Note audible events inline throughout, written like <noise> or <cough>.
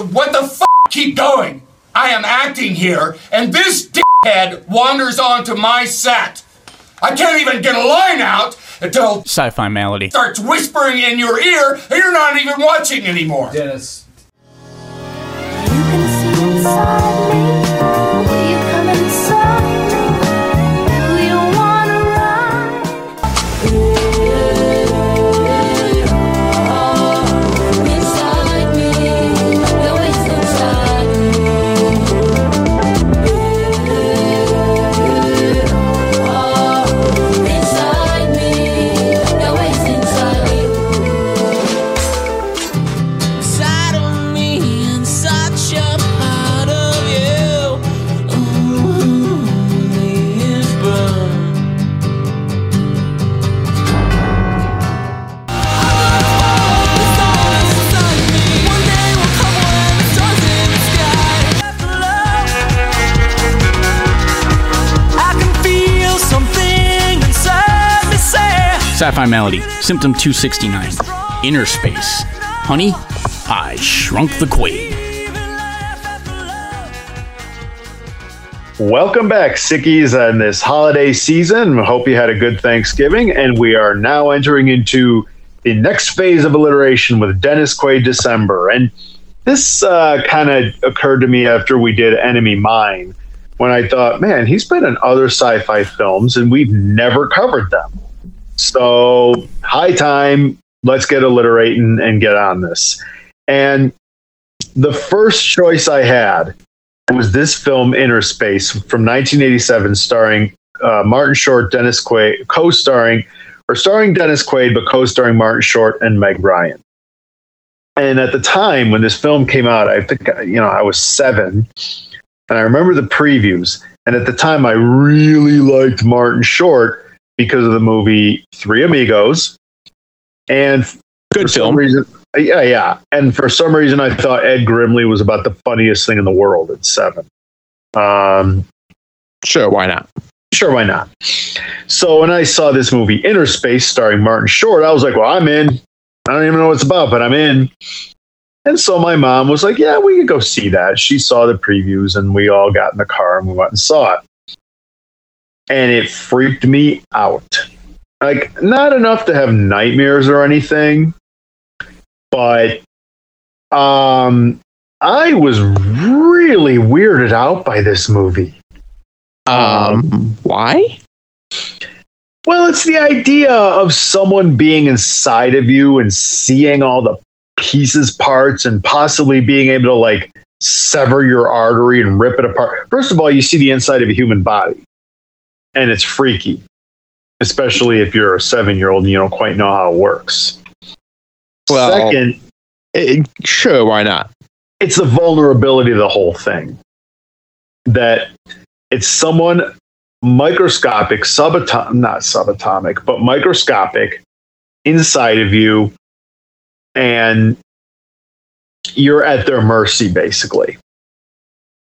What the f? Keep going. I am acting here, and this dickhead wanders onto my set. I can't even get a line out until Sci-fi malady. starts whispering in your ear, and you're not even watching anymore. Dennis. You can see inside me. Say Sci-fi malady. Symptom 269. Inner space. Honey, I shrunk the Quaid. Welcome back, Sickies, on this holiday season. Hope you had a good Thanksgiving, and we are now entering into the next phase of alliteration with Dennis Quaid December. And this uh, kind of occurred to me after we did Enemy Mine, when I thought, man, he's been in other sci-fi films, and we've never covered them. So, high time. Let's get alliterating and get on this. And the first choice I had was this film Inner Space from 1987, starring uh, Martin Short, Dennis Quaid, co-starring or starring Dennis Quaid, but co-starring Martin Short and Meg Ryan. And at the time when this film came out, I think you know I was seven, and I remember the previews. And at the time, I really liked Martin Short because of the movie Three Amigos, and Good for some film. reason, yeah, yeah. And for some reason, I thought Ed Grimley was about the funniest thing in the world at seven. Um, Sure, why not? sure, why not? So when I saw this movie, Inner Space, starring Martin Short, I was like, well, I'm in. I don't even know what it's about, but I'm in. And so my mom was like, yeah, we could go see that. She saw the previews, and we all got in the car and we went and saw it. And it freaked me out. Like, not enough to have nightmares or anything, but um, I was really weirded out by this movie. Um, why? Well, it's the idea of someone being inside of you and seeing all the pieces, parts, and possibly being able to like sever your artery and rip it apart. First of all, you see the inside of a human body, and it's freaky, especially if you're a seven year old and you don't quite know how it works. Well- Second, Eh, sure, why not? it's the vulnerability of the whole thing. That it's someone microscopic, subatomic, not subatomic, but microscopic inside of you, and you're at their mercy, basically.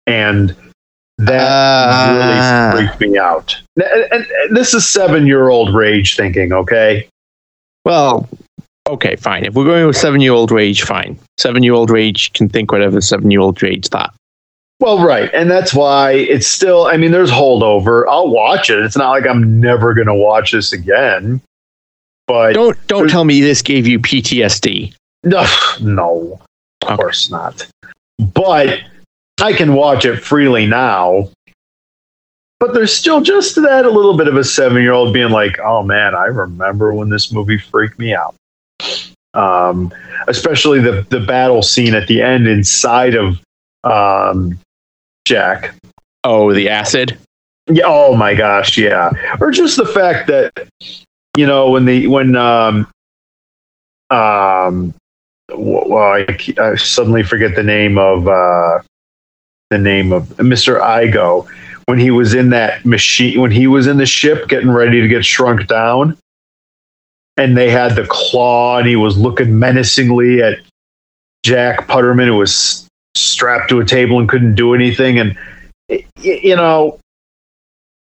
And that Uh. really freaked me out. And, and- and this is seven year old rage thinking, okay? Well, okay, fine. If we're going with seven year old rage, fine. Seven year old rage can think whatever seven year old rage thought. Well, right. And that's why it's still, I mean, there's holdover. I'll watch it. It's not like I'm never going to watch this again. But Don't don't tell me this gave you PTSD. no, <sighs> no, of Okay. course not. But I can watch it freely now. But there's still just that a little bit of a seven year old being like, oh man, I remember when this movie freaked me out. Um, especially the, the battle scene at the end inside of um, Jack. Oh, the acid. Yeah. Oh my gosh. Yeah. Or just the fact that you know when the when um um well I, I suddenly forget the name of uh the name of Mr. Igo when he was in that machine when he was in the ship getting ready to get shrunk down and they had the claw and he was looking menacingly at Jack Putterman who was strapped to a table and couldn't do anything and you know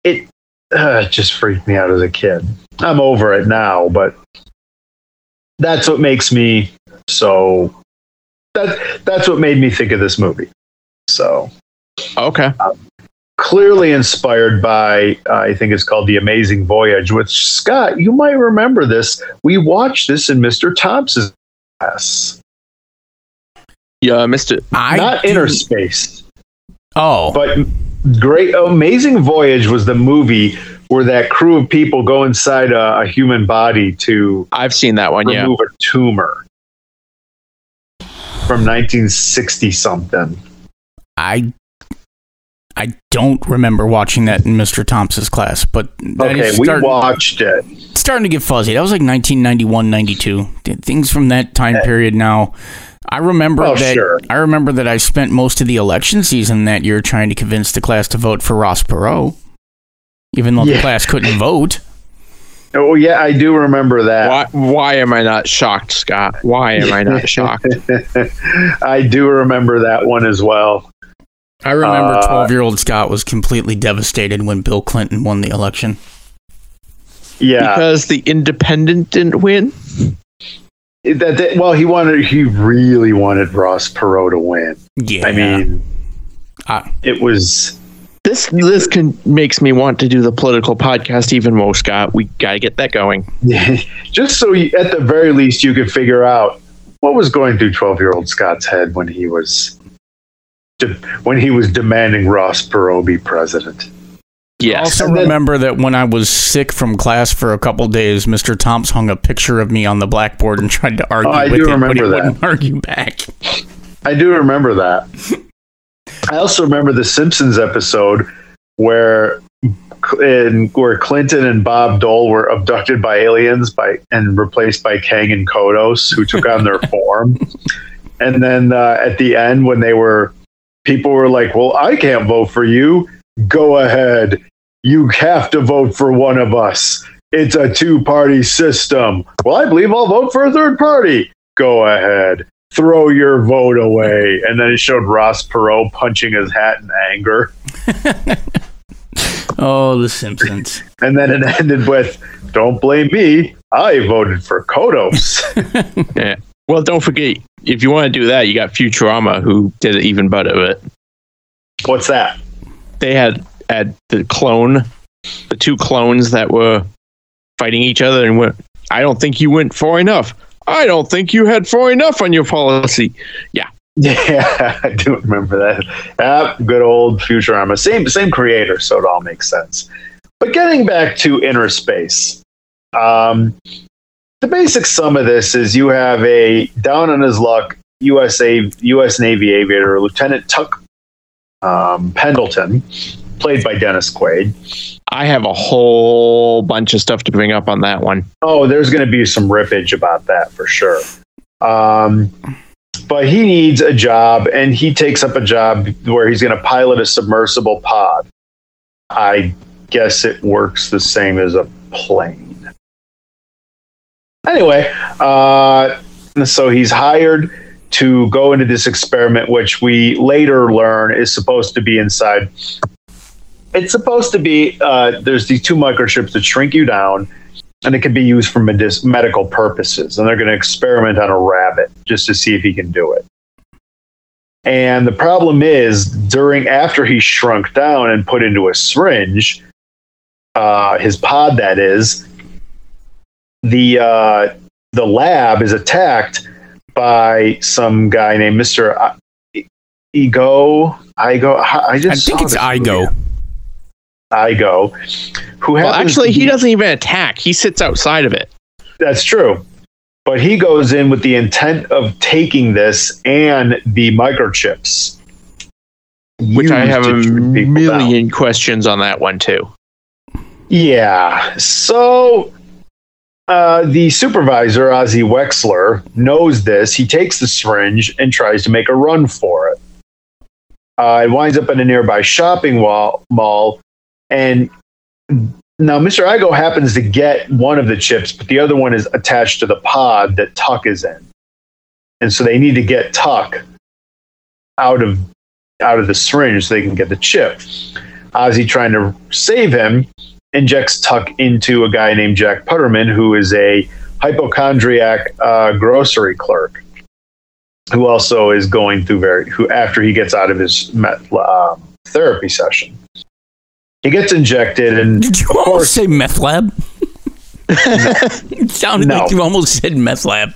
it uh, just freaked me out as a kid. I'm over it now, but that's what makes me so that that's what made me think of this movie. So Okay. clearly inspired by uh, I think it's called The Amazing Voyage. Which Scott, you might remember this. We watched this in Mr. Thompson's class, Yeah, Mister. I not do- Inner Space. Oh, But Great Amazing Voyage was the movie where that crew of people go inside a, a human body to I've seen that one. Yeah. remove a tumor from 1960 something. I I don't remember watching that in Mr. Thompson's class, but Okay, is we watched it. It's starting to get fuzzy. That was like 1991, 92. Things from that time eh. period now. I remember Oh, that sure. I remember that I spent most of the election season that year trying to convince the class to vote for Ross Perot. Even though the class couldn't <laughs> vote. Oh yeah, I do remember that. Why? Why am I not shocked, Scott? Why am I not <laughs> shocked? I do remember that one as well. I remember Uh, 12 year old Scott was completely devastated when Bill Clinton won the election. Yeah, Because the Independent didn't win. that, that- well, he wanted, he really wanted Ross Perot to win. Yeah. I mean, I- it was. This this can makes me want to do the political podcast even more, Scott. We gotta get that going. <laughs> just so you, at the very least you could figure out what was going through 12 year old Scott's head when he was de- when he was demanding Ross Perot be president. I Yes. also then- remember that when I was sick from class for a couple days, Mr. Tomps hung a picture of me on the blackboard and tried to argue Oh, I with do him, but he remember that. wouldn't argue back. I do remember that. <laughs> I also remember the Simpsons episode where in, where Clinton and Bob Dole were abducted by aliens by and replaced by Kang and Kodos, who took on their <laughs> form. And then uh, at the end, when they were people were like, "Well, I can't vote for you. Go ahead. You have to vote for one of us. It's a two-party system. Well, I believe I'll vote for a third party. Go ahead." throw your vote away. And then it showed Ross Perot punching his hat in anger. <laughs> Oh, The Simpsons. And then it <laughs> ended with, don't blame me. I voted for Kodos. <laughs> Yeah. Well, don't forget if you want to do that, you got Futurama who did it even better. But What's that? they had had the clone, the two clones that were fighting each other, and went. I don't think you went far enough. I don't think you had far enough on your policy. Yeah, <laughs> Yeah, I do remember that. Ah, good old Futurama. Same same creator, so it all makes sense. But getting back to inner space, um, the basic sum of this is you have a down on his luck USA U.S. Navy aviator Lieutenant Tuck um, Pendleton, played by Dennis Quaid. I have a whole bunch of stuff to bring up on that one. Oh, there's going to be some rippage about that for sure. Um, but he needs a job, and he takes up a job where he's going to pilot a submersible pod. I guess it works the same as a plane. Anyway, uh, so he's hired to go into this experiment, which we later learn is supposed to be inside. It's supposed to be uh, there's these two microchips that shrink you down and it can be used for medic- medical purposes. And they're going to experiment on a rabbit just to see if he can do it. And the problem is, during after he shrunk down and put into a syringe, uh, his pod that is, the uh, the lab is attacked by some guy named Mister Ego. Igo. I just I think it's this Igo. Igo, who Well, actually, he be- doesn't even attack. He sits outside of it. That's true. But he goes in with the intent of taking this and the microchips. Which I have a shrink people million questions on that one too. Yeah. So uh, the supervisor, Ozzy Wexler, knows this. He takes the syringe and tries to make a run for it. Uh, it winds up in a nearby shopping wall, mall. And now Mr. Igo happens to get one of the chips, but the other one is attached to the pod that Tuck is in. And so they need to get Tuck out of out of the syringe so they can get the chip. Ozzy trying to save him injects Tuck into a guy named Jack Putterman, who is a hypochondriac uh, grocery clerk. who also is going through very who after he gets out of his met, um, therapy session, he gets injected and Did you almost course say meth lab? <laughs> it sounded No. like you almost said meth lab.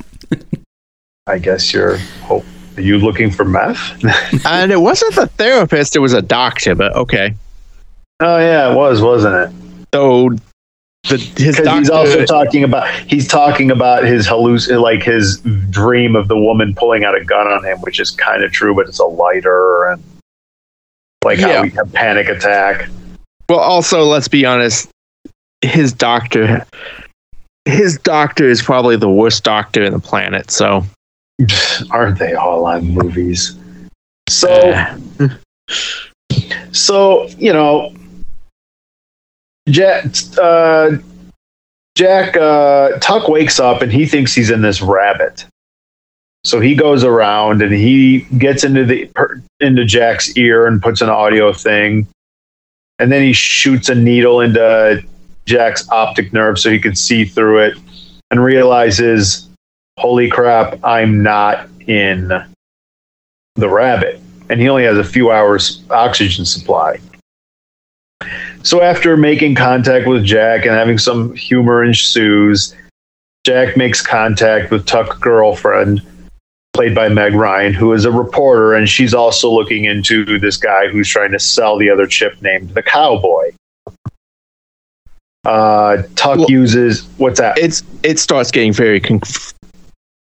I guess you're. Oh, are you looking for meth? <laughs> and it wasn't the therapist; it was a doctor. But okay, oh yeah, it was, wasn't it? So the his Because doctor. he's also talking about he's talking about his halluc like his dream of the woman pulling out a gun on him, which is kind of true, but it's a lighter and like Yeah. how he had panic attack. well, also let's be honest, his doctor. His doctor is probably the worst doctor in the planet. So <sighs> Aren't they all on movies? So Uh, so you know jack uh jack uh tuck wakes up and he thinks he's in this rabbit. So he goes around and he gets into the into jack's ear and puts an audio thing. And then he shoots a needle into jack's optic nerve so he can see through it and realizes holy crap i'm not in the rabbit. And he only has a few hours oxygen supply. So after making contact with Jack and having some humor ensues, Jack makes contact with Tuck's girlfriend, played by Meg Ryan, who is a reporter, and she's also looking into this guy who's trying to sell the other chip named the Cowboy. Uh, Tuck Well- uses what's that? it's it starts getting very conf-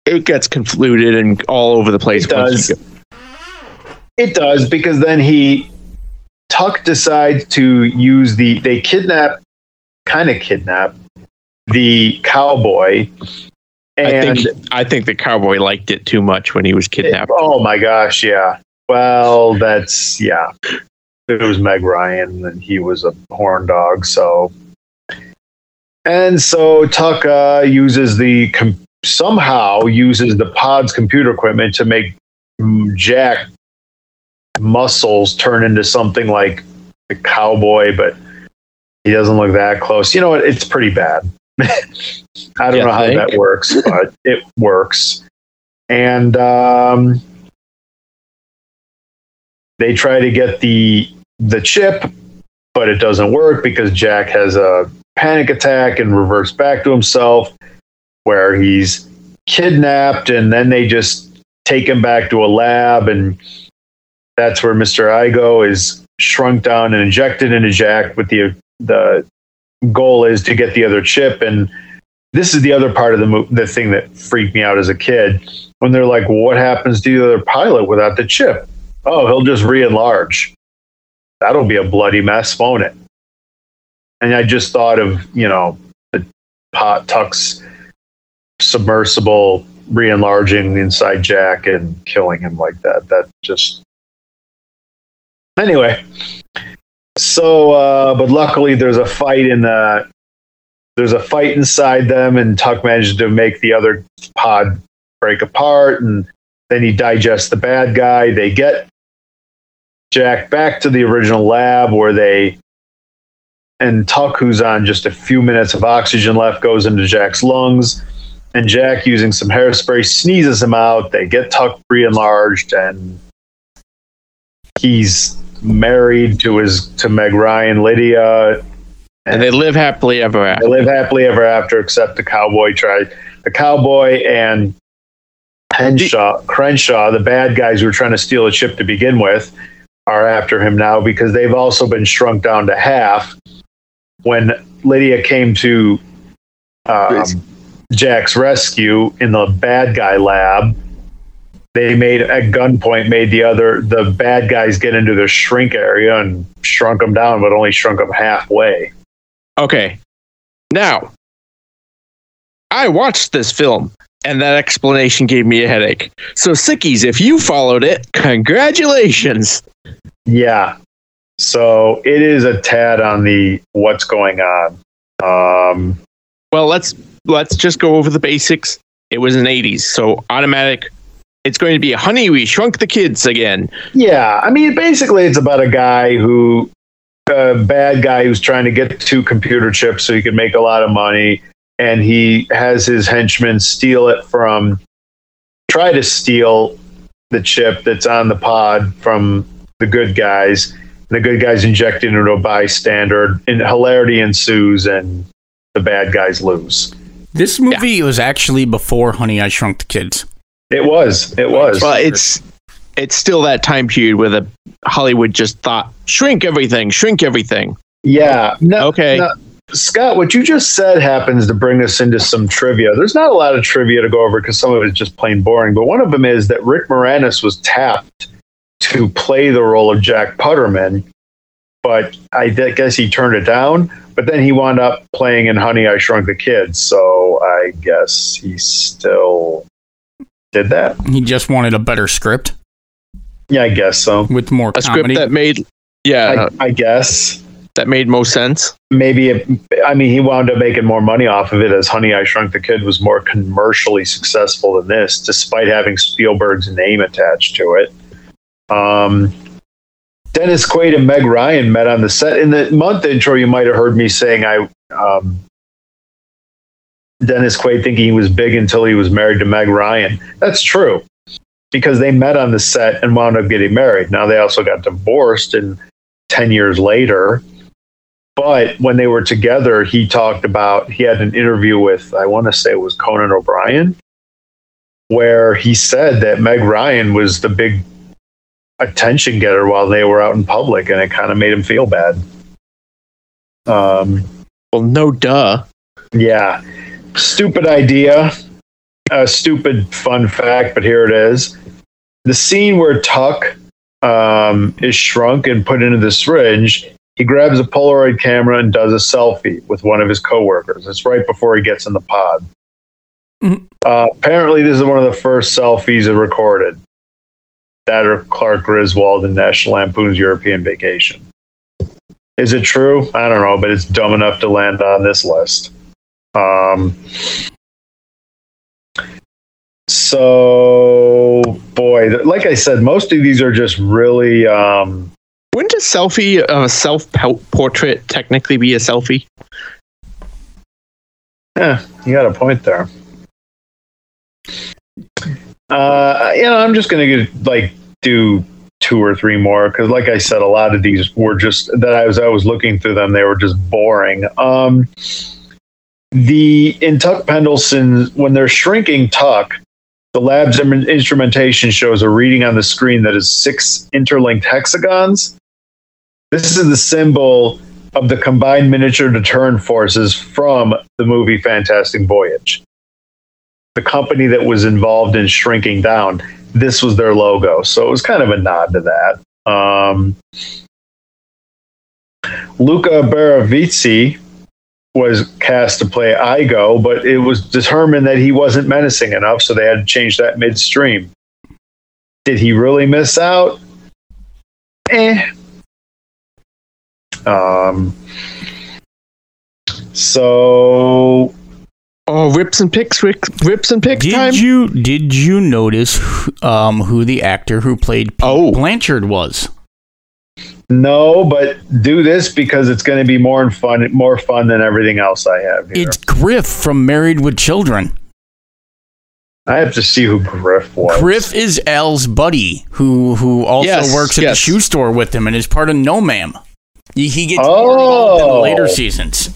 it gets convoluted and all over the place. It does. It does because then he Tuck decides to use the they kidnap kind of kidnap the cowboy I and think I think the cowboy liked it too much when he was kidnapped. oh my gosh yeah. Well that's yeah. It was Meg Ryan and he was a horn dog so. And so Tuck uh, uses the com- somehow uses the pod's computer equipment to make Jack muscles turn into something like a cowboy, but he doesn't look that close. You know what? It's pretty bad. <laughs> I don't You know how think? that works, <laughs> but it works. And um, they try to get the the chip, but it doesn't work because Jack has a panic attack and reverts back to himself, where he's kidnapped, and then they just take him back to a lab, and that's where Mister Igo is shrunk down and injected into Jack with the the goal is to get the other chip. And this is the other part of the mo- the thing that freaked me out as a kid when they're like what happens to the other pilot without the chip? Oh he'll just re-enlarge. That'll be a bloody mess won't it? And i just thought of you know the pot tuck's submersible re-enlarging inside jack and killing him like that. That just anyway so uh but luckily there's a fight in the there's a fight inside them and tuck manages to make the other pod break apart and then he digests the bad guy. They get jack back to the original lab where they and tuck who's on just a few minutes of oxygen left goes into jack's lungs and jack using some hairspray sneezes him out. They get tuck re-enlarged and he's married to his to meg ryan lydia And they live happily ever they after. live happily ever after, except the cowboy tried. The cowboy and Henshaw, Crenshaw, the bad guys who were trying to steal a ship to begin with, are after him now because they've also been shrunk down to half. When Lydia came to um, Jack's rescue in the bad guy lab, they made at gunpoint made the other the bad guys get into their shrink area and shrunk them down, but only shrunk them halfway. Okay. Now, I watched this film, and that explanation gave me a headache. So, sickies, if you followed it, congratulations. Yeah. So it is a tad on the what's going on. Um, Well, let's let's just go over the basics. It was an '80s, so automatic. It's going to be Honey, We Shrunk the Kids again. yeah. I mean, basically, it's about a guy who, a bad guy who's trying to get two computer chips so he can make a lot of money. And he has his henchmen steal it from, try to steal the chip that's on the pod from the good guys. and The good guys inject it into a bystander, and hilarity ensues, and the bad guys lose. This movie was actually before Honey I Shrunk the Kids. It was. It was. Well, it's it's still that time period where the Hollywood just thought shrink everything, shrink everything. Yeah. No, Okay. no, Scott, what you just said happens to bring us into some trivia. There's not a lot of trivia to go over because some of it is just plain boring. But one of them is that Rick Moranis was tapped to play the role of Jack Putterman, but I guess he turned it down. But then he wound up playing in Honey, I Shrunk the Kids. So I guess he still did that. He just wanted a better script Yeah, I guess so. with more A comedy. script that made yeah, I, I guess. that made most sense. maybe it, I mean he wound up making more money off of it as Honey I Shrunk the Kid was more commercially successful than this, despite having Spielberg's name attached to it. Um, Dennis Quaid and Meg Ryan met on the set in the month intro. You might have heard me saying I um, Dennis Quaid thinking he was big until he was married to Meg Ryan. That's true because they met on the set and wound up getting married. Now they also got divorced, and ten years later but when they were together, he talked about he had an interview with I want to say it was Conan O'Brien, where he said that Meg Ryan was the big attention getter while they were out in public, and it kind of made him feel bad. Um, Well, no duh. yeah, stupid idea, a stupid fun fact, but here it is: the scene where Tuck um, is shrunk and put into the syringe. He grabs a Polaroid camera and does a selfie with one of his coworkers. It's right before he gets in the pod. Mhm. Uh, apparently, this is one of the first selfies recorded. That or Clark Griswold in National Lampoon's European Vacation. Is it true? I don't know, but it's dumb enough to land on this list. Um, so, boy, like I said, most of these are just really. Um, Wouldn't a selfie a self portrait technically be a selfie? Yeah, you got a point there. Uh, you know, I'm just gonna get, like do two or three more because, like I said, a lot of these were just that I was I was looking through them. They were just boring. Um, the in Tuck Pendleton when they're shrinking Tuck, the lab's instrumentation shows a reading on the screen that is six interlinked hexagons. This is the symbol of the combined miniature deterrent forces from the movie Fantastic Voyage. The company that was involved in shrinking down, this was their logo. So it was kind of a nod to that. Um, Luca Baravici was cast to play Igo, but it was determined that he wasn't menacing enough, so they had to change that midstream. Did he really miss out? Eh, um, so Oh, rips and picks, rips, rips and picks Did time. you did you notice um, who the actor who played Pete Oh. Blanchard was? No, but do this because it's going to be more fun, more fun than everything else I have here. It's Griff from Married with Children. I have to see who Griff was. Griff is Al's buddy, who who also Yes, works at yes. the shoe store with him and is part of No Ma'am. He, he gets more involved in the Oh. later seasons.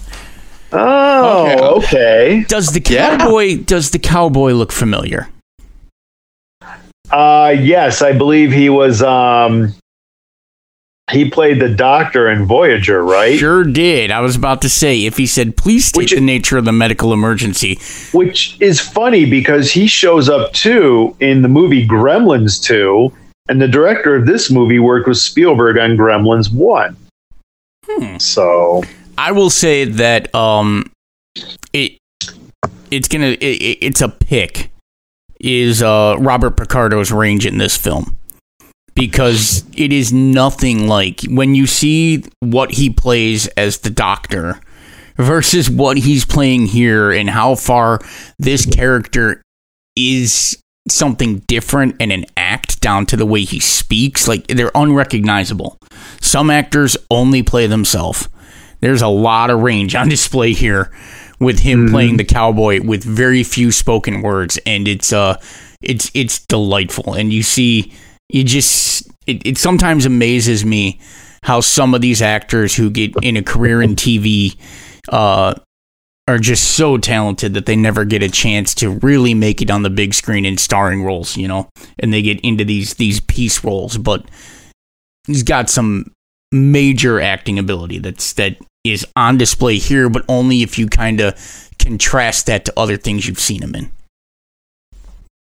Oh, okay. Does the Yeah. cowboy does the cowboy look familiar? Uh, yes, I believe he was. Um, he played the Doctor in Voyager, right? Sure did. I was about to say if he said, "Please state Which- the nature of the medical emergency." Which is funny because he shows up too in the movie Gremlins 2, and the director of this movie worked with Spielberg on Gremlins 1. Hmm. So, I will say that um, it it's gonna it, it- it's a pick is uh Robert Picardo's range in this film because it is nothing like when you see what he plays as the Doctor versus what he's playing here and how far this character is something different and an act down to the way he speaks. Like they're unrecognizable. Some actors only play themselves. There's a lot of range on <laughs> display here with him playing the cowboy with very few spoken words and it's uh It's it's delightful, and you see, you just it, it sometimes amazes me how some of these actors who get in a career in TV uh, are just so talented that they never get a chance to really make it on the big screen in starring roles, you know, and they get into these these piece roles. But he's got some major acting ability that's that is on display here, but only if you kind of contrast that to other things you've seen him in.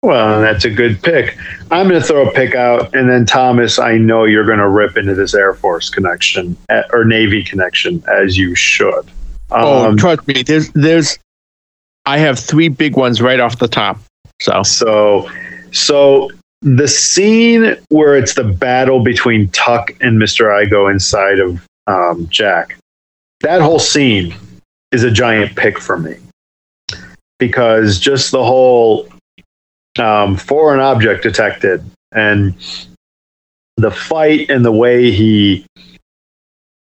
Well, that's a good pick. I'm going to throw a pick out, and then Thomas, I know you're going to rip into this Air Force connection eh, or Navy connection as you should. oh, Um, trust me. There's there's. I have three big ones right off the top. So So, so the scene where it's the battle between Tuck and Mister Igo inside of um, Jack, that whole scene is a giant pick for me because just the whole um, foreign object detected and the fight and the way he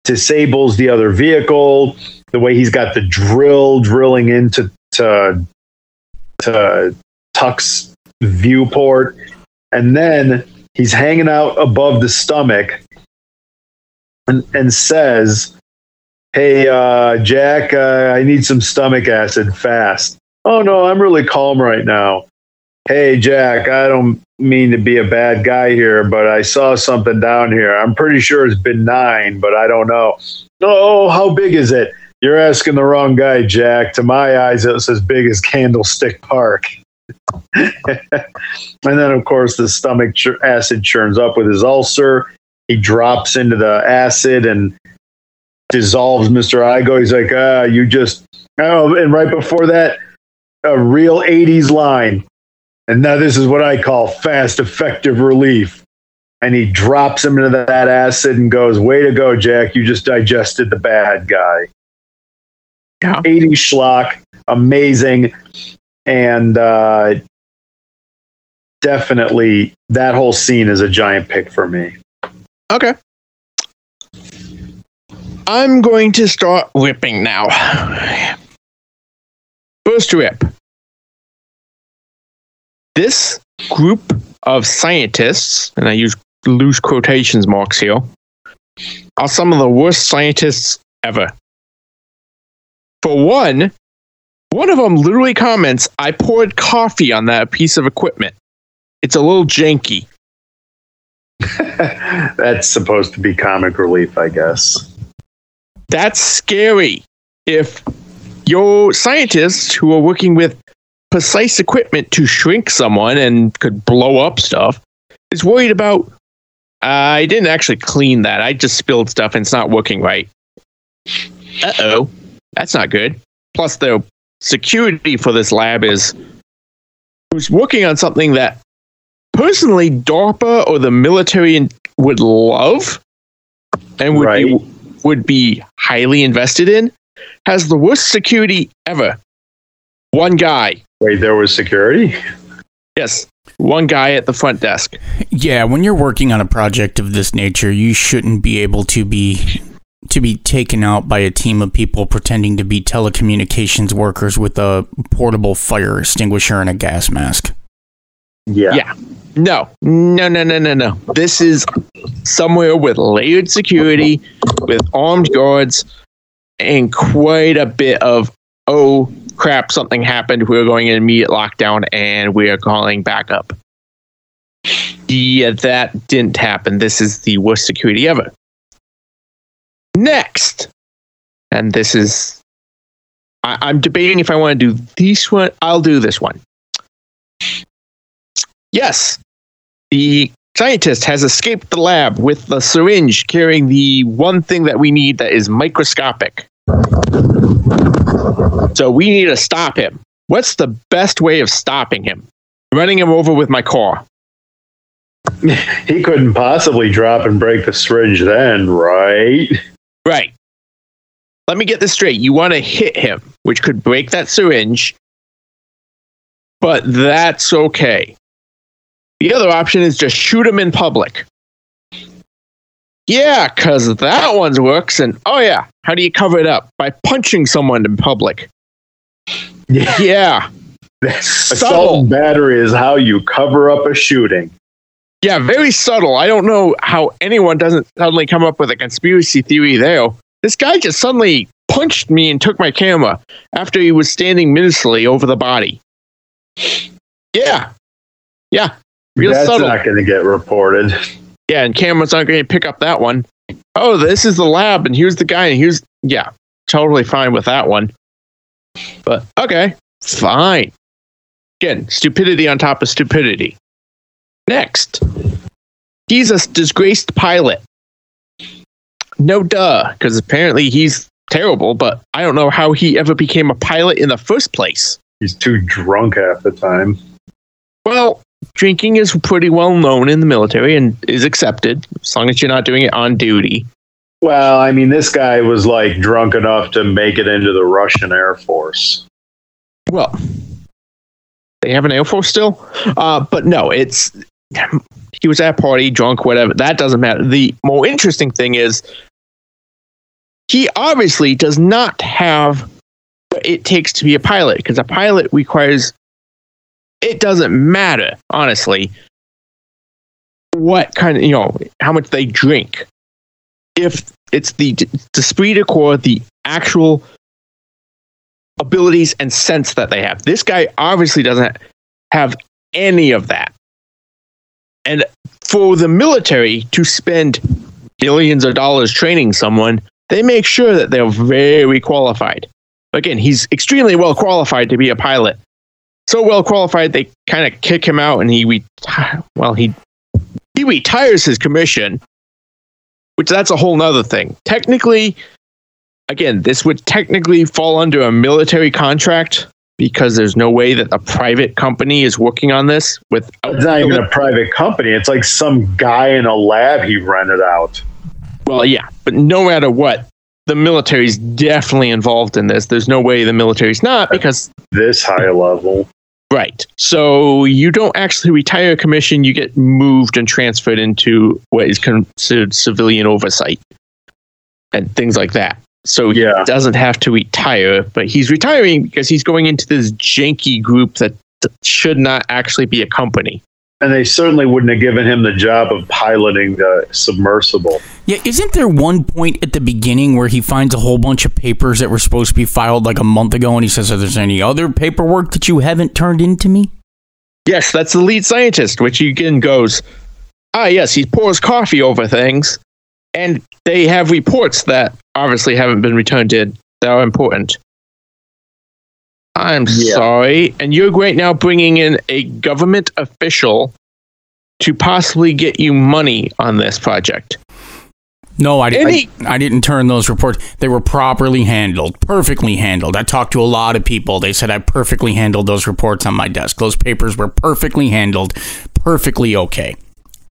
disables the other vehicle, the way he's got the drill drilling into to, to Tuck's viewport, and then he's hanging out above the stomach and, and says, Hey, uh, Jack, uh, I need some stomach acid fast. Oh, no, I'm really calm right now. Hey, Jack, I don't mean to be a bad guy here, but I saw something down here. I'm pretty sure it's benign, but I don't know. Oh, how big is it? You're asking the wrong guy, Jack. To my eyes, it's as big as Candlestick Park. <laughs> and then, of course, the stomach acid churns up with his ulcer. He drops into the acid and dissolves Mr. Igo. He's like, ah, you just. Oh, and right before that, a real 80s line. And now this is what I call fast, effective relief. And he drops him into that acid and goes, Way to go, Jack. You just digested the bad guy. Yeah. 80s schlock, amazing. And uh, definitely that whole scene is a giant pick for me. okay. I'm going to start whipping now. First rip. This group of scientists, and I use loose quotations marks here, are some of the worst scientists ever. For one, one of them literally comments, I poured coffee on that piece of equipment. It's a little janky. <laughs> That's supposed to be comic relief, I guess. That's scary. If your scientists who are working with precise equipment to shrink someone and could blow up stuff is worried about, I didn't actually clean that. I just spilled stuff and it's not working right. Uh oh. That's not good. Plus, the security for this lab is who's working on something that personally DARPA or the military would love and would be would be highly invested in has the worst security ever. One guy. Wait, there was security? Yes. One guy at the front desk. Yeah, when you're working on a project of this nature, you shouldn't be able to be to be taken out by a team of people pretending to be telecommunications workers with a portable fire extinguisher and a gas mask. Yeah. Yeah. No, no, no, no, no, no. This is somewhere with layered security, with armed guards, and quite a bit of, oh crap, something happened. We're going in immediate lockdown and we are calling backup. Yeah, that didn't happen. This is the worst security ever. Next, and this is, I, I'm debating if I want to do this one. I'll do this one. Yes, the scientist has escaped the lab with the syringe carrying the one thing that we need that is microscopic. So we need to stop him. What's the best way of stopping him? Running him over with my car. He couldn't possibly drop and break the syringe then, right? Right. Let me get this straight. You want to hit him, which could break that syringe, but that's okay. The other option is just shoot him in public. Yeah, because that one works. And oh, yeah, how do you cover it up? By punching someone in public. Yeah. <laughs> Yeah, <laughs> Assault and battery is how you cover up a shooting. Yeah, very subtle. I don't know how anyone doesn't suddenly come up with a conspiracy theory there. This guy just suddenly punched me and took my camera after he was standing menacingly over the body. Yeah. Yeah. Real That's subtle. not going to get reported. Yeah, and cameras aren't going to pick up that one. Oh, this is the lab, and here's the guy, and here's yeah, totally fine with that one. But okay, fine. Again, stupidity on top of stupidity. Next, he's a disgraced pilot. No duh, because apparently he's terrible. But I don't know how he ever became a pilot in the first place. He's too drunk half the time. Well, drinking is pretty well known in the military and is accepted as long as you're not doing it on duty. Well, I mean, this guy was like drunk enough to make it into the Russian Air Force. Well, they have an Air Force still, uh, but no, it's he was at a party, drunk, whatever. That doesn't matter. The more interesting thing is he obviously does not have what it takes to be a pilot because a pilot requires. It doesn't matter, honestly, what kind of you know how much they drink. If it's the the esprit de corps, the actual abilities and sense that they have. This guy obviously doesn't have any of that. And for the military to spend billions of dollars training someone, they make sure that they're very qualified. Again, he's extremely well qualified to be a pilot. So well qualified, they kind of kick him out, and he reti- well he he retires his commission, which that's a whole nother thing. Technically, again, this would technically fall under a military contract because there's no way that a private company is working on this with It's not even a private company. It's like some guy in a lab he rented out. well yeah but no matter what the military's definitely involved in this there's no way the military's not because This high level. Right so you don't actually retire a commission you get moved and transferred into what is considered civilian oversight and things like that so he Yeah. doesn't have to retire, but he's retiring because he's going into this janky group that that should not actually be a company. And they certainly wouldn't have given him the job of piloting the submersible. Yeah, isn't there one point at the beginning where he finds a whole bunch of papers that were supposed to be filed like a month ago and he says, Are there any other paperwork that you haven't turned in to me? Yes, that's the lead scientist, which again goes, ah, yes, he pours coffee over things, and they have reports that obviously haven't been returned in that are important. I'm Yeah. sorry, and you're right now bringing in a government official to possibly get you money on this project. No, I, Any- I, I didn't turn those reports. They were properly handled, perfectly handled. I talked to a lot of people. They said I perfectly handled those reports on my desk. Those papers were perfectly handled, perfectly okay.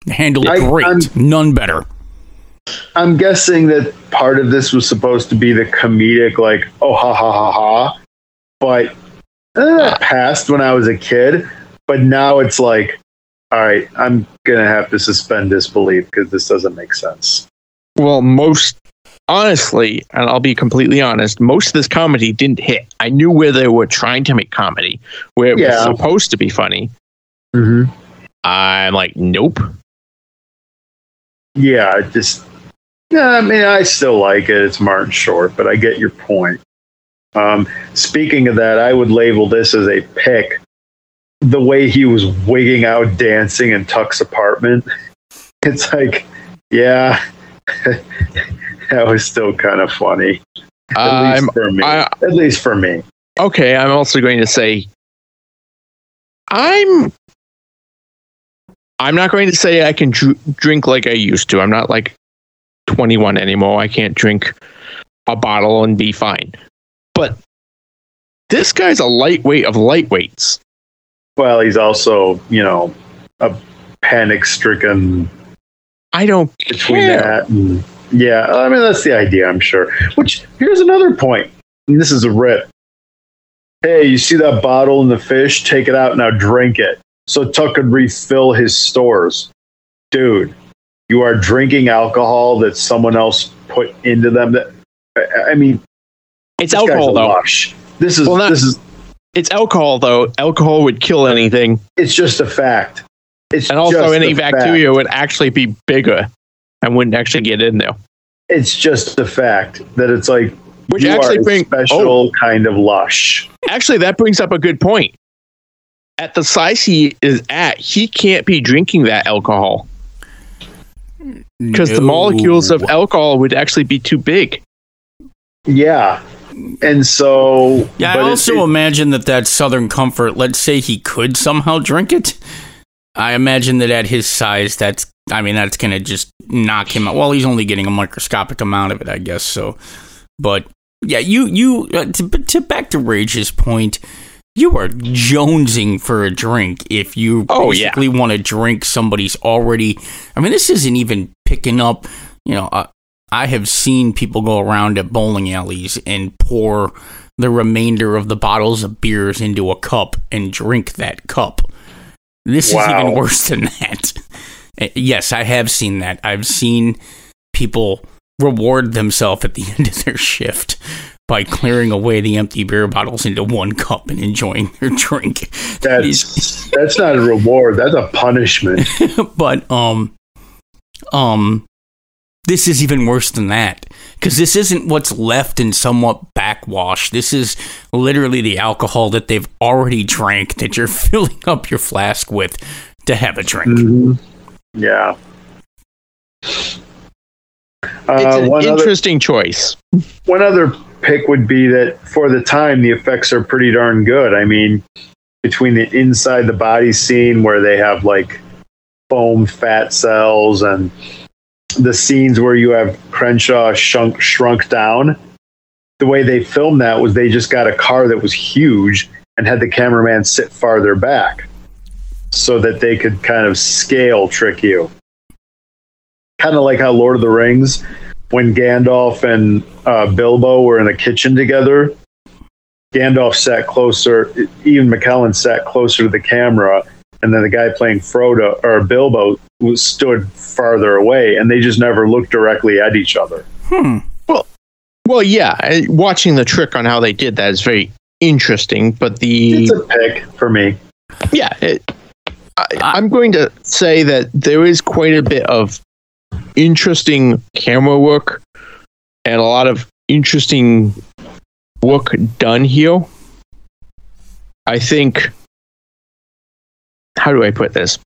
Handled I- great, I'm- none better. I'm guessing that part of this was supposed to be the comedic, like, oh, ha, ha, ha, ha. But that passed when I was a kid. But now it's like, all right, I'm going to have to suspend disbelief because this doesn't make sense. Well, most honestly, and I'll be completely honest, most of this comedy didn't hit. I knew where they were trying to make comedy, where it Yeah. was supposed to be funny. Mm-hmm. I'm like, nope. Yeah, it just, yeah, I mean, I still like it. It's Martin Short, but I get your point. Um, speaking of that, I would label this as a pick. The way he was wigging out dancing in Tuck's apartment, <laughs> it's like, yeah, <laughs> that was still kind of funny. At least for me. I- At least for me. okay. I'm also going to say, I'm. I'm not going to say I can dr- drink like I used to. I'm not like 21 anymore. I can't drink a bottle and be fine. But this guy's a lightweight of lightweights. Well, he's also, you know, a panic-stricken I don't between care. that and yeah i mean that's the idea i'm sure. Which here's another point. And this is a rip. Hey you see that bottle in the fish? Take it out now drink it. So tuck could refill his stores. Dude you are drinking alcohol that someone else put into them that I mean It's this alcohol though. lush. this is Well, not- this is it's alcohol though. Alcohol would kill anything, It's just a fact. It's and also just any a fact. bacteria would actually be bigger and wouldn't actually get in there. It's just a fact that it's like Which you actually are a oh. special oh, kind of lush. actually that brings up a good point. At the size he is at, he can't be drinking that alcohol hmm. because the molecules of alcohol would actually be too big. Yeah, and so Yeah, I it- also it- imagine that that Southern Comfort. Let's say he could somehow drink it. I imagine that at his size, that's. I mean, that's gonna just knock him out. Well, he's only getting a microscopic amount of it, I guess. So, but yeah, you you uh, to, to back to Rage's point. You are jonesing for a drink if you Oh, yeah. basically want to drink somebody's already. I mean, this isn't even picking up. You know, uh, I have seen people go around at bowling alleys and pour the remainder of the bottles of beers into a cup and drink that cup. This is even worse than that. Uh, <laughs> Yes, I have seen that. I've seen people reward themselves at the <laughs> end of their shift by clearing away the empty beer bottles into one cup and enjoying <laughs> their drink. That's that's not a reward. That's a punishment. but um um this is even worse than that because this isn't what's left in somewhat backwash this is literally the alcohol that they've already drank that you're <laughs> filling up your flask with to have a drink Mhm. Yeah. It's Uh, an one other interesting choice. one other pick would be that for the time the effects are pretty darn good. I mean, between the inside the body scene where they have like foam fat cells and the scenes where you have Crenshaw shrunk shrunk down, the way they filmed that was they just got a car that was huge and had the cameraman sit farther back so that they could kind of scale trick you. Kind of like how Lord of the Rings when Gandalf and uh, Bilbo were in the kitchen together, Gandalf sat closer, even McKellen sat closer to the camera, and then the guy playing Frodo or Bilbo was stood farther away, and they just never looked directly at each other. hmm Well, yeah, watching the trick on how they did that is very interesting. But the It's a pick for me. yeah, it, I, I'm going to say that there is quite a bit of interesting camera work and a lot of interesting work done here. I think. How do I put this?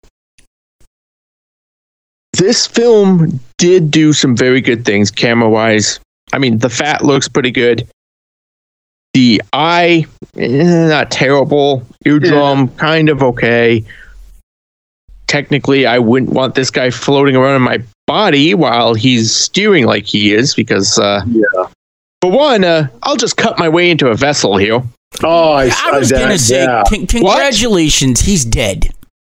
This film did do some very good things camera wise. I mean, the fat looks pretty good. The eye, eh, not terrible. Eardrum, kind of okay. Technically, I wouldn't want this guy floating around in my body while he's steering like he is, because, uh, Yeah. for one, uh, I'll just cut my way into a vessel here. Oh, I, i was gonna say yeah. con- congratulations he's dead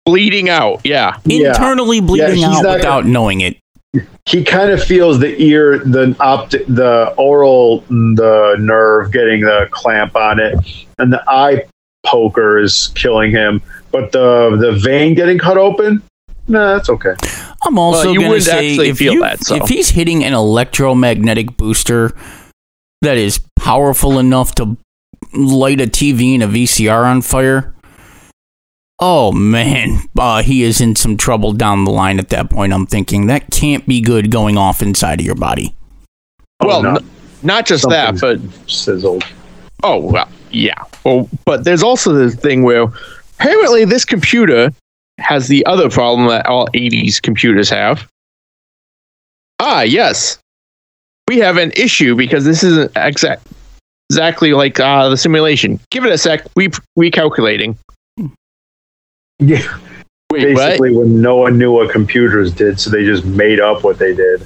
Bleeding out, yeah. Yeah. internally bleeding he's out not without knowing it he kind of feels the ear, the optic, the oral, the nerve getting the clamp on it, and the eye poker is killing him. But the the vein getting cut open, nah, that's okay. I'm also Well, you going to wouldn't say if, feel you- that, so. if he's hitting an electromagnetic booster that is powerful enough to light a TV and a VCR on fire, oh man, uh, he is in some trouble down the line at that point. I'm thinking that can't be good going off inside of your body. Oh, well, no. n- not just that, but Sizzled. Oh well, yeah. Well, but there's also the thing where apparently this computer has the other problem that all 80s computers have. Ah, yes. We have an issue because this isn't exact exactly like uh, the simulation. Give it a sec. We recalculating. <laughs> Yeah, Wait, what? basically when no one knew what computers did, so they just made up what they did.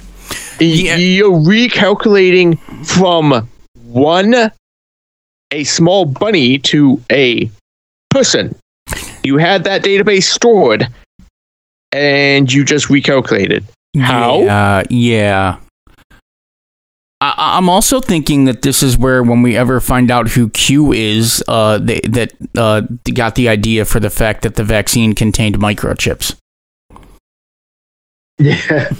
Yeah. You're recalculating from one a small bunny to a person. You had that database stored, and you just recalculated. How? Yeah, yeah. I, I'm also thinking that this is where, when we ever find out who Q is, uh, they, that uh, they got the idea for the fact that the vaccine contained microchips. Yeah,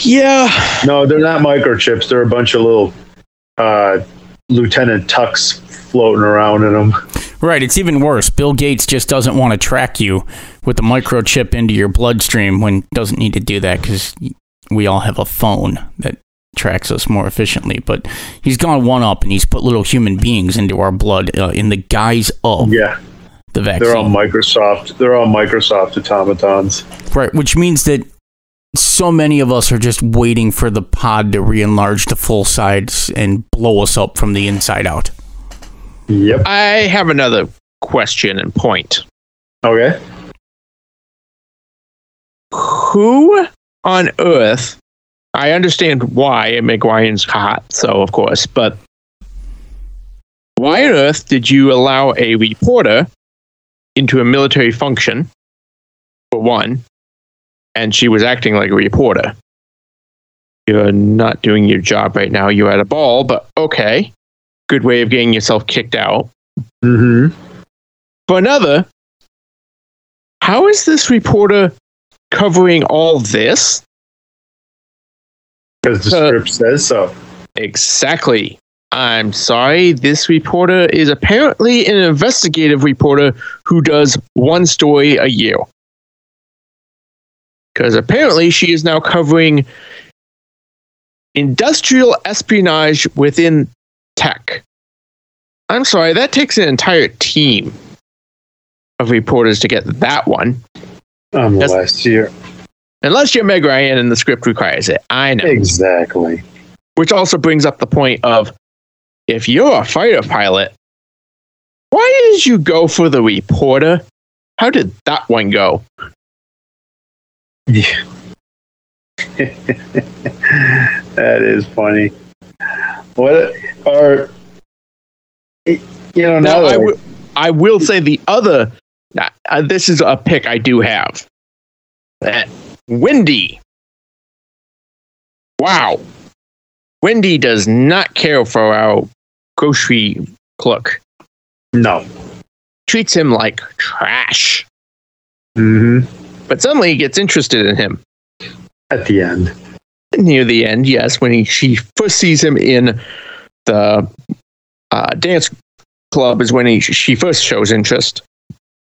Yeah. no, they're not microchips. They're a bunch of little uh, Lieutenant Tuck's floating around in them. Right, it's even worse. Bill Gates just doesn't want to track you with a microchip into your bloodstream when doesn't need to do that because we all have a phone that tracks us more efficiently. But he's gone one up and he's put little human beings into our blood uh, in the guise of Yeah, the vaccine. they're all Microsoft. They're all Microsoft automatons. Right, which means that so many of us are just waiting for the pod to re-enlarge to full size and blow us up from the inside out. Yep. I have another question and point. Okay. Who on earth? I understand why Meg Ryan's hot, so of course, but why on earth did you allow a reporter into a military function? For one, and she was acting like a reporter. You're not doing your job right now. You're at a ball, but okay. Good way of getting yourself kicked out. Mm-hmm. For another, how is this reporter covering all this? Because the <laughs> Uh, script says so. Exactly. I'm sorry, this reporter is apparently an investigative reporter who does one story a year. Because apparently she is now covering industrial espionage within tech. I'm sorry, that takes an entire team of reporters to get that one. Unless you're Unless you're Meg Ryan and the script requires it. I know. exactly. Which also brings up the point of if you're a fighter pilot, why did you go for the reporter? How did that one go? Yeah. <laughs> that is funny. What are you know now? Now, I wi- I will say the other. Uh, this is a pick I do have. Wendy. Wow. Wendy does not care for our grocery clerk. no. Treats him like trash. hmm But suddenly he gets interested in him. At the end. near the end, yes, when he she first sees him in the uh, dance club is when he she first shows interest.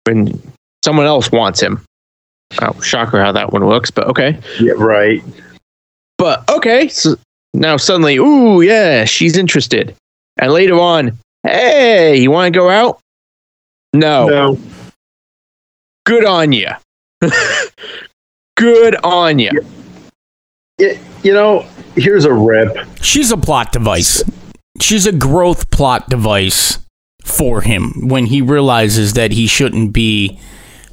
When someone else wants him. Oh, shocker how that one works, but okay. Yeah, right. But okay, so now suddenly, ooh, yeah, she's interested. And later on, hey, you want to go out? No. No. Good on you. <laughs> Good on you. Y- you know, here's a rip. She's a plot device. She's a growth plot device for him when he realizes that he shouldn't be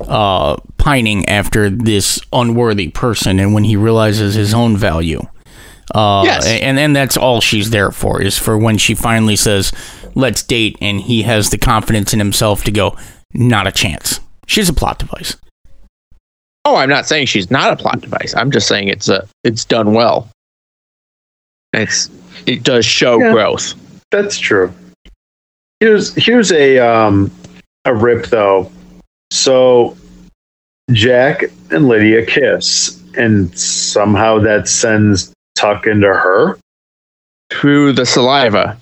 uh, pining after this unworthy person and when he realizes his own value. Uh, Yes. And and that's all she's there for is for when she finally says, "Let's date," and he has the confidence in himself to go, "Not a chance." She's a plot device. Oh, I'm not saying she's not a plot device. I'm just saying it's a it's done well. It's it does show Yeah. growth. That's true. Here's here's a um a rip though. So Jack and Lydia kiss, and somehow that sends Tuck into her. through the saliva.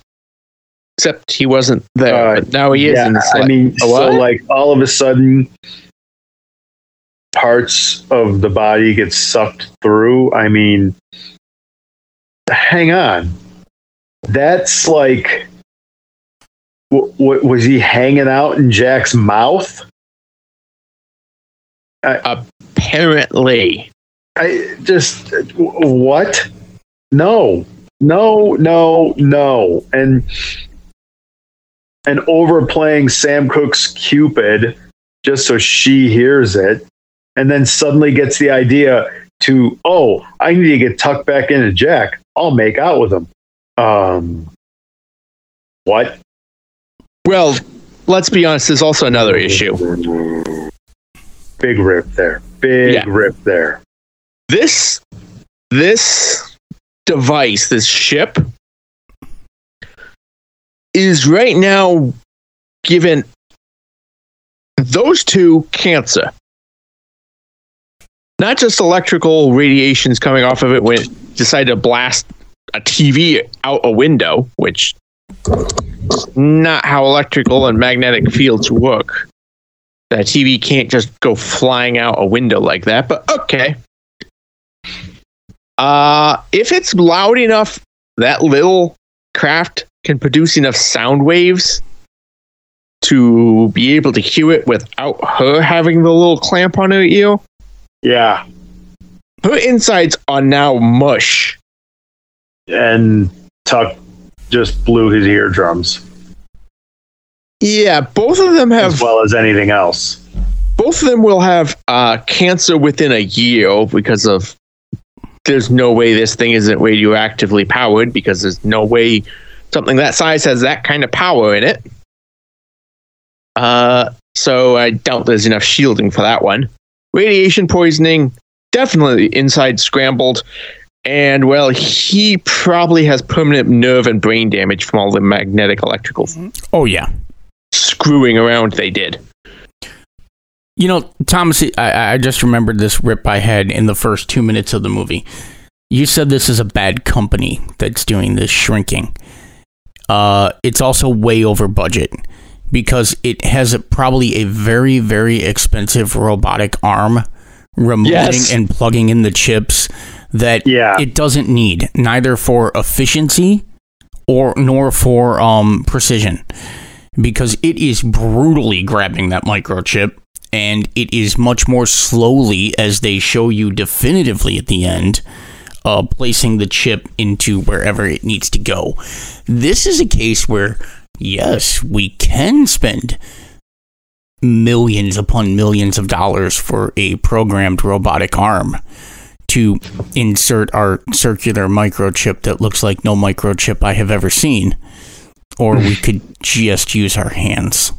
Except he wasn't there, Uh, but now he is. yeah, in the I mean, so like all of a sudden, parts of the body get sucked through. I mean, hang on, that's like, w- w- was he hanging out in Jack's mouth? Apparently, I just what? No, no, no, no, and and overplaying Sam Cooke's Cupid just so she hears it, and then suddenly gets the idea to oh, I need to get tucked back into Jack. I'll make out with him. Um, what? well, let's be honest. There's also another issue. Big rip there. Big Yeah. rip there. This this device, this ship, is right now given those two cancer. Not just electrical radiations coming off of it when it decided to blast a TV out a window, which not how electrical and magnetic fields work. That TV can't just go flying out a window like that, but okay. Uh, if it's loud enough, that little craft can produce enough sound waves to be able to hear it without her having the little clamp on her ear. Yeah. Her insides are now mush. And Tuck just blew his eardrums Yeah, both of them have as well as anything else. both of them will have uh, cancer within a year because of there's no way this thing isn't radioactively powered because there's no way something that size has that kind of power in it. Uh, so I doubt there's enough shielding for that one. Radiation poisoning, definitely inside scrambled. And well, he probably has permanent nerve and brain damage from all the magnetic electrical Oh yeah. Screwing around they did. You know, Thomas, I, I just remembered this rip I had in the first two minutes of the movie. You said this is a bad company that's doing this shrinking. Uh, it's also way over budget because it has a, probably a very, very expensive robotic arm removing Yes. and plugging in the chips that Yeah. it doesn't need, neither for efficiency or nor for um, precision because it is brutally grabbing that microchip and it is much more slowly as they show you definitively at the end uh, placing the chip into wherever it needs to go. This is a case where yes we can spend millions upon millions of dollars for a programmed robotic arm to insert our circular microchip that looks like no microchip I have ever seen or we could just use our hands.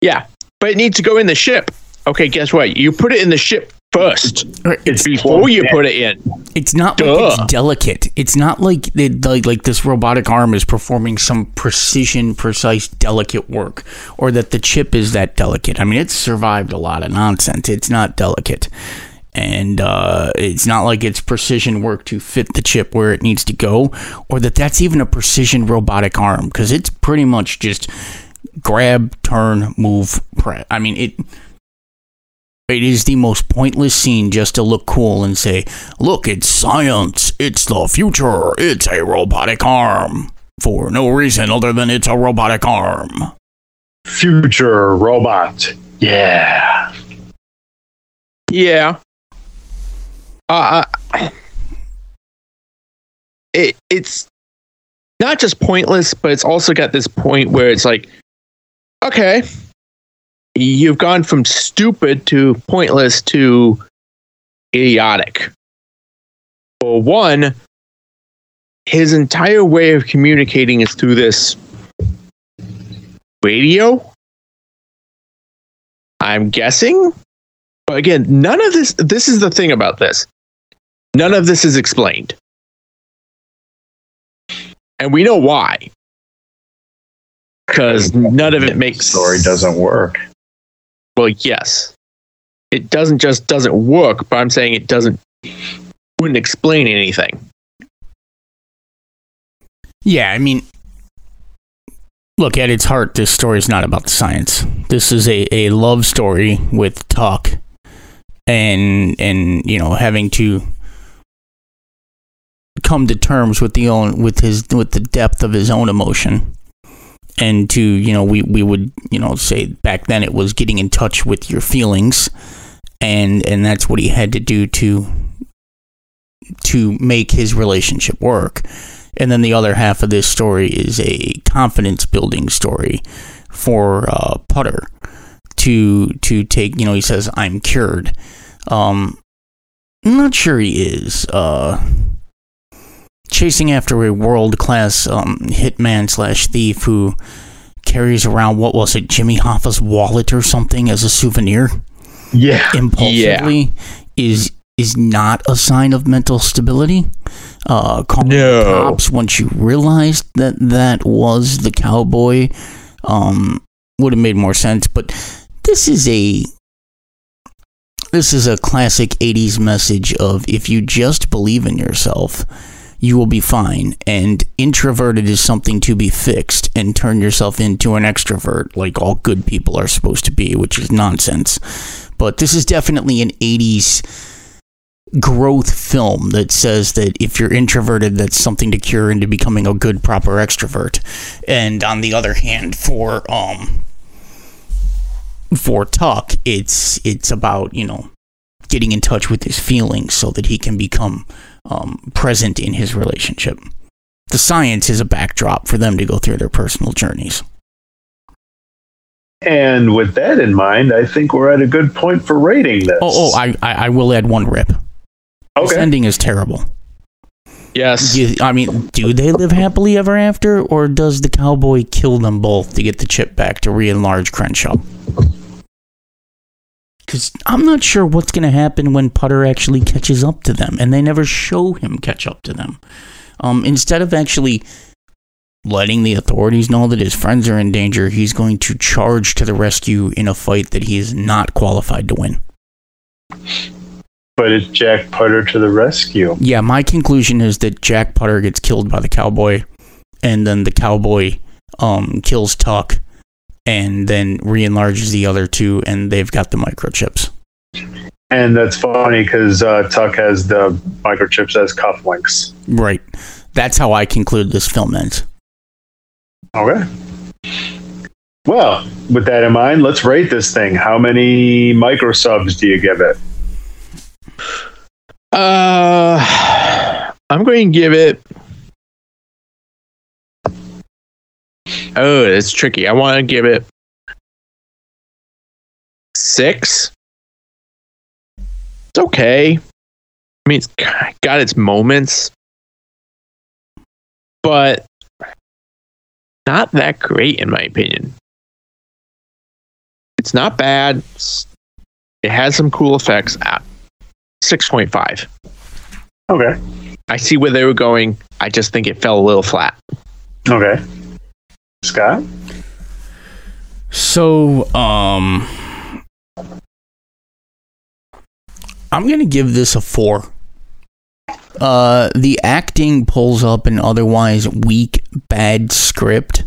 Yeah, but it needs to go in the ship. Okay, guess what? You put it in the ship first It's before you put it in. it's not Duh. like it's delicate. It's not like it, like like this robotic arm is performing some precision, precise, delicate work, or that the chip is that delicate. I mean, it's survived a lot of nonsense. It's not delicate, and uh, it's not like it's precision work to fit the chip where it needs to go, or that that's even a precision robotic arm because it's pretty much just grab, turn, move, press. I mean it. It is the most pointless scene just to look cool and say, Look, it's science. It's the future. It's a robotic arm. For no reason other than it's a robotic arm. Future robot. Yeah. Yeah. Uh, it it's not just pointless, but it's also got this point where it's like, okay, you've gone from stupid to pointless to idiotic. For one, his entire way of communicating is through this radio. I'm guessing. But again, none of this, this is the thing about this. None of this is explained. And we know why. Because none of it makes Story doesn't work. well, yes. It doesn't just doesn't work, but I'm saying it doesn't wouldn't explain anything. Yeah, I mean, look, at its heart, this story is not about the science. This is a, a love story with talk and, and, you know, having to come to terms with the own with his with the depth of his own emotion and to you know we we would you know say back then it was getting in touch with your feelings and and that's what he had to do to to make his relationship work and then the other half of this story is a confidence building story for uh, Putter to to take. You know, he says, "I'm cured." Um, I'm not sure he is. Uh, chasing after a world class um, hitman slash thief who carries around what was it, Jimmy Hoffa's wallet or something as a souvenir Yeah. impulsively is is not a sign of mental stability. Uh, calling No. the cops once you realized that that was the cowboy um, would have made more sense. But this is a this is a classic '80s message of if you just believe in yourself, you will be fine. And introverted is something to be fixed and turn yourself into an extrovert like all good people are supposed to be, which is nonsense. But this is definitely an 80s growth film that says that if you're introverted, that's something to cure into becoming a good, proper extrovert. And on the other hand, for um, for Tuck, it's it's about you know getting in touch with his feelings so that he can become um, present in his relationship. The science is a backdrop for them to go through their personal journeys. And with that in mind, I think we're at a good point for rating this. Oh, oh, I I, I will add one rip. This okay. ending is terrible. Yes. You, I mean, do they live happily ever after, or does the cowboy kill them both to get the chip back to re-enlarge Crenshaw? Because I'm not sure what's going to happen when Putter actually catches up to them, and they never show him catch up to them. Um, instead of actually letting the authorities know that his friends are in danger, he's going to charge to the rescue in a fight that he is not qualified to win. But it's Jack Putter to the rescue. Yeah, my conclusion is that Jack Putter gets killed by the cowboy, and then the cowboy um, kills Tuck, and then re-enlarges the other two, and they've got the microchips. And that's funny because uh, Tuck has the microchips as cufflinks. Right. That's how I conclude this film ends. Okay. Well, with that in mind, let's rate this thing. How many micro subs do you give it? Uh, I'm going to give it. Oh, it's tricky. I want to give it six. It's okay. I mean, it's got its moments, but not that great in my opinion. It's not bad. It's- It has some cool effects. Ah, Six point five. Okay. I see where they were going. I just think it fell a little flat. Okay. Scott? So, um, I'm gonna give this a four. Uh, the acting pulls up an otherwise weak, bad script.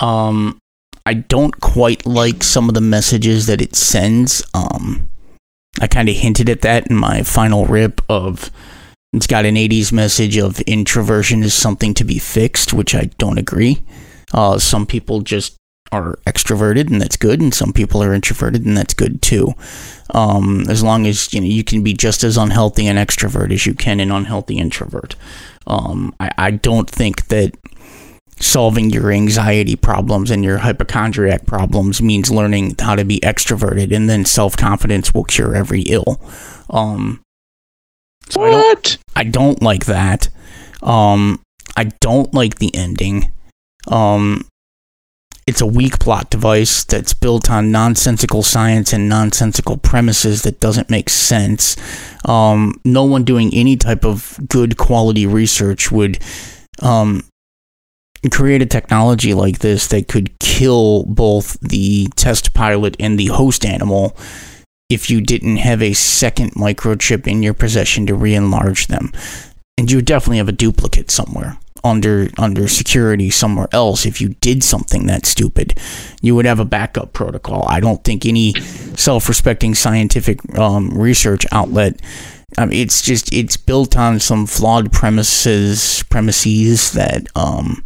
Um, I don't quite like some of the messages that it sends. Um, I kind of hinted at that in my final rip of it's got an 80s message of introversion is something to be fixed, which I don't agree. Uh, some people just are extroverted and that's good, and some people are introverted and that's good too. Um, as long as you know you can be just as unhealthy an extrovert as you can an unhealthy introvert. Um, I, I don't think that solving your anxiety problems and your hypochondriac problems means learning how to be extroverted, and then self confidence will cure every ill. Um, so I don't, What? I don't like that. Um, I don't like the ending. Um, it's a weak plot device that's built on nonsensical science and nonsensical premises that doesn't make sense. Um, no one doing any type of good quality research would um, create a technology like this that could kill both the test pilot and the host animal if you didn't have a second microchip in your possession to re-enlarge them. And you definitely have a duplicate somewhere under under security somewhere else if you did something that stupid. You would have a backup protocol. I don't think any self-respecting scientific um, research outlet it's just it's built on some flawed premises premises that um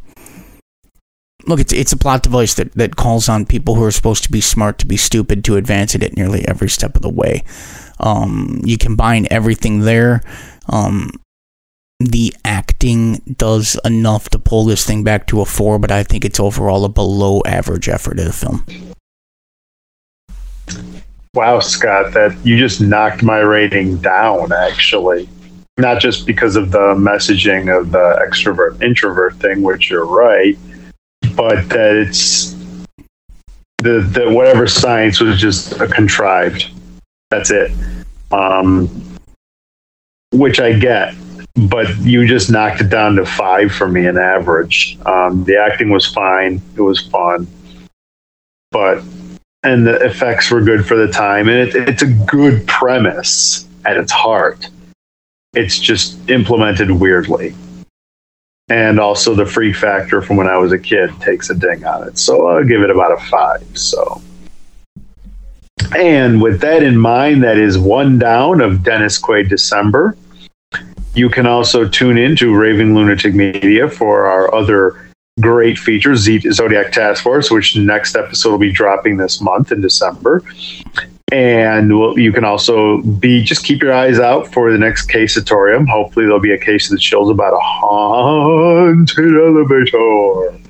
look it's it's a plot device that that calls on people who are supposed to be smart to be stupid to advance it at nearly every step of the way. Um, you combine everything there. Um, the acting does enough to pull this thing back to a four, but I think it's overall a below average effort of the film. Wow, Scott, that you just knocked my rating down, actually. Not just because of the messaging of the extrovert introvert thing, which you're right, but that it's the, the whatever science was just a contrived. That's it. Um, which I get, but you just knocked it down to five for me, an average. Um, the acting was fine. It was fun, but and the effects were good for the time, and it, it's a good premise at its heart. It's just implemented weirdly. and also the freak factor from when I was a kid takes a ding on it. So I'll give it about a five. So, and with that in mind, that is one down of Dennis Quaid December. You can also tune in to Raving Lunatic Media for our other great features, Z- Zodiac Task Force, which next episode will be dropping this month in December. And we'll, you can also be just keep your eyes out for the next caseatorium. Hopefully, there'll be a case that shows about a haunted elevator.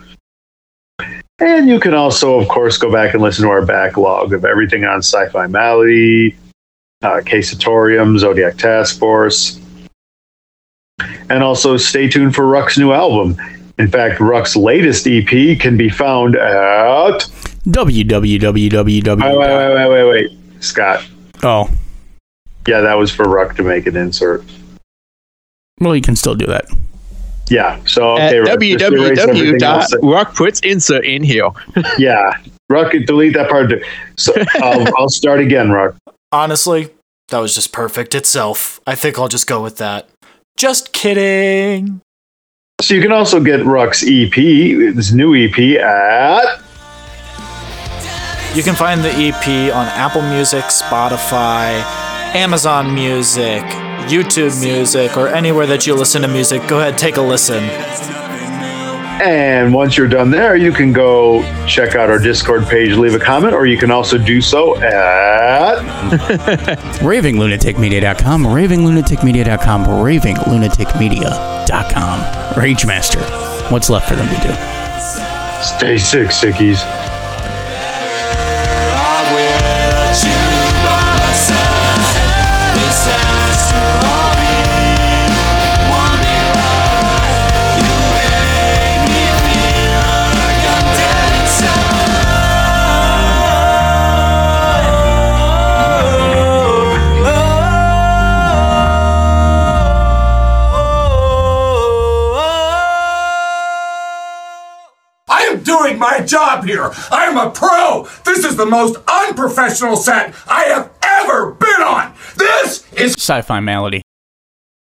And you can also, of course, go back and listen to our backlog of everything on Sci Fi Malady, uh, Caseatorium, Zodiac Task Force. And also stay tuned for Ruck's new album. In fact, Ruck's latest EP can be found at. www. Wait, wait, wait, wait, wait, wait. Scott. Oh, Yeah, that was for Ruck to make an insert. well, you can still do that. Yeah. So At okay, Ruck, just erase everything puts insert in here. <laughs> Yeah, Ruck, delete that part. So I'll, <laughs> I'll start again, Ruck. Honestly, that was just perfect itself. I think I'll just go with that. Just kidding. So you can also get Ruck's EP, his new EP, at You can find the EP on Apple Music, Spotify, Amazon Music, YouTube Music, or anywhere that you listen to music. Go ahead, take a listen. And once you're done there, you can go check out our Discord page, leave a comment, or you can also do so at. <laughs> RavingLunaticMedia.com, RavingLunaticMedia.com, RavingLunaticMedia.com. Rage Master. What's left for them to do? Stay sick, sickies. Job here. I am a pro. This is the most unprofessional set I have ever been on. This is Sci Fi Malady.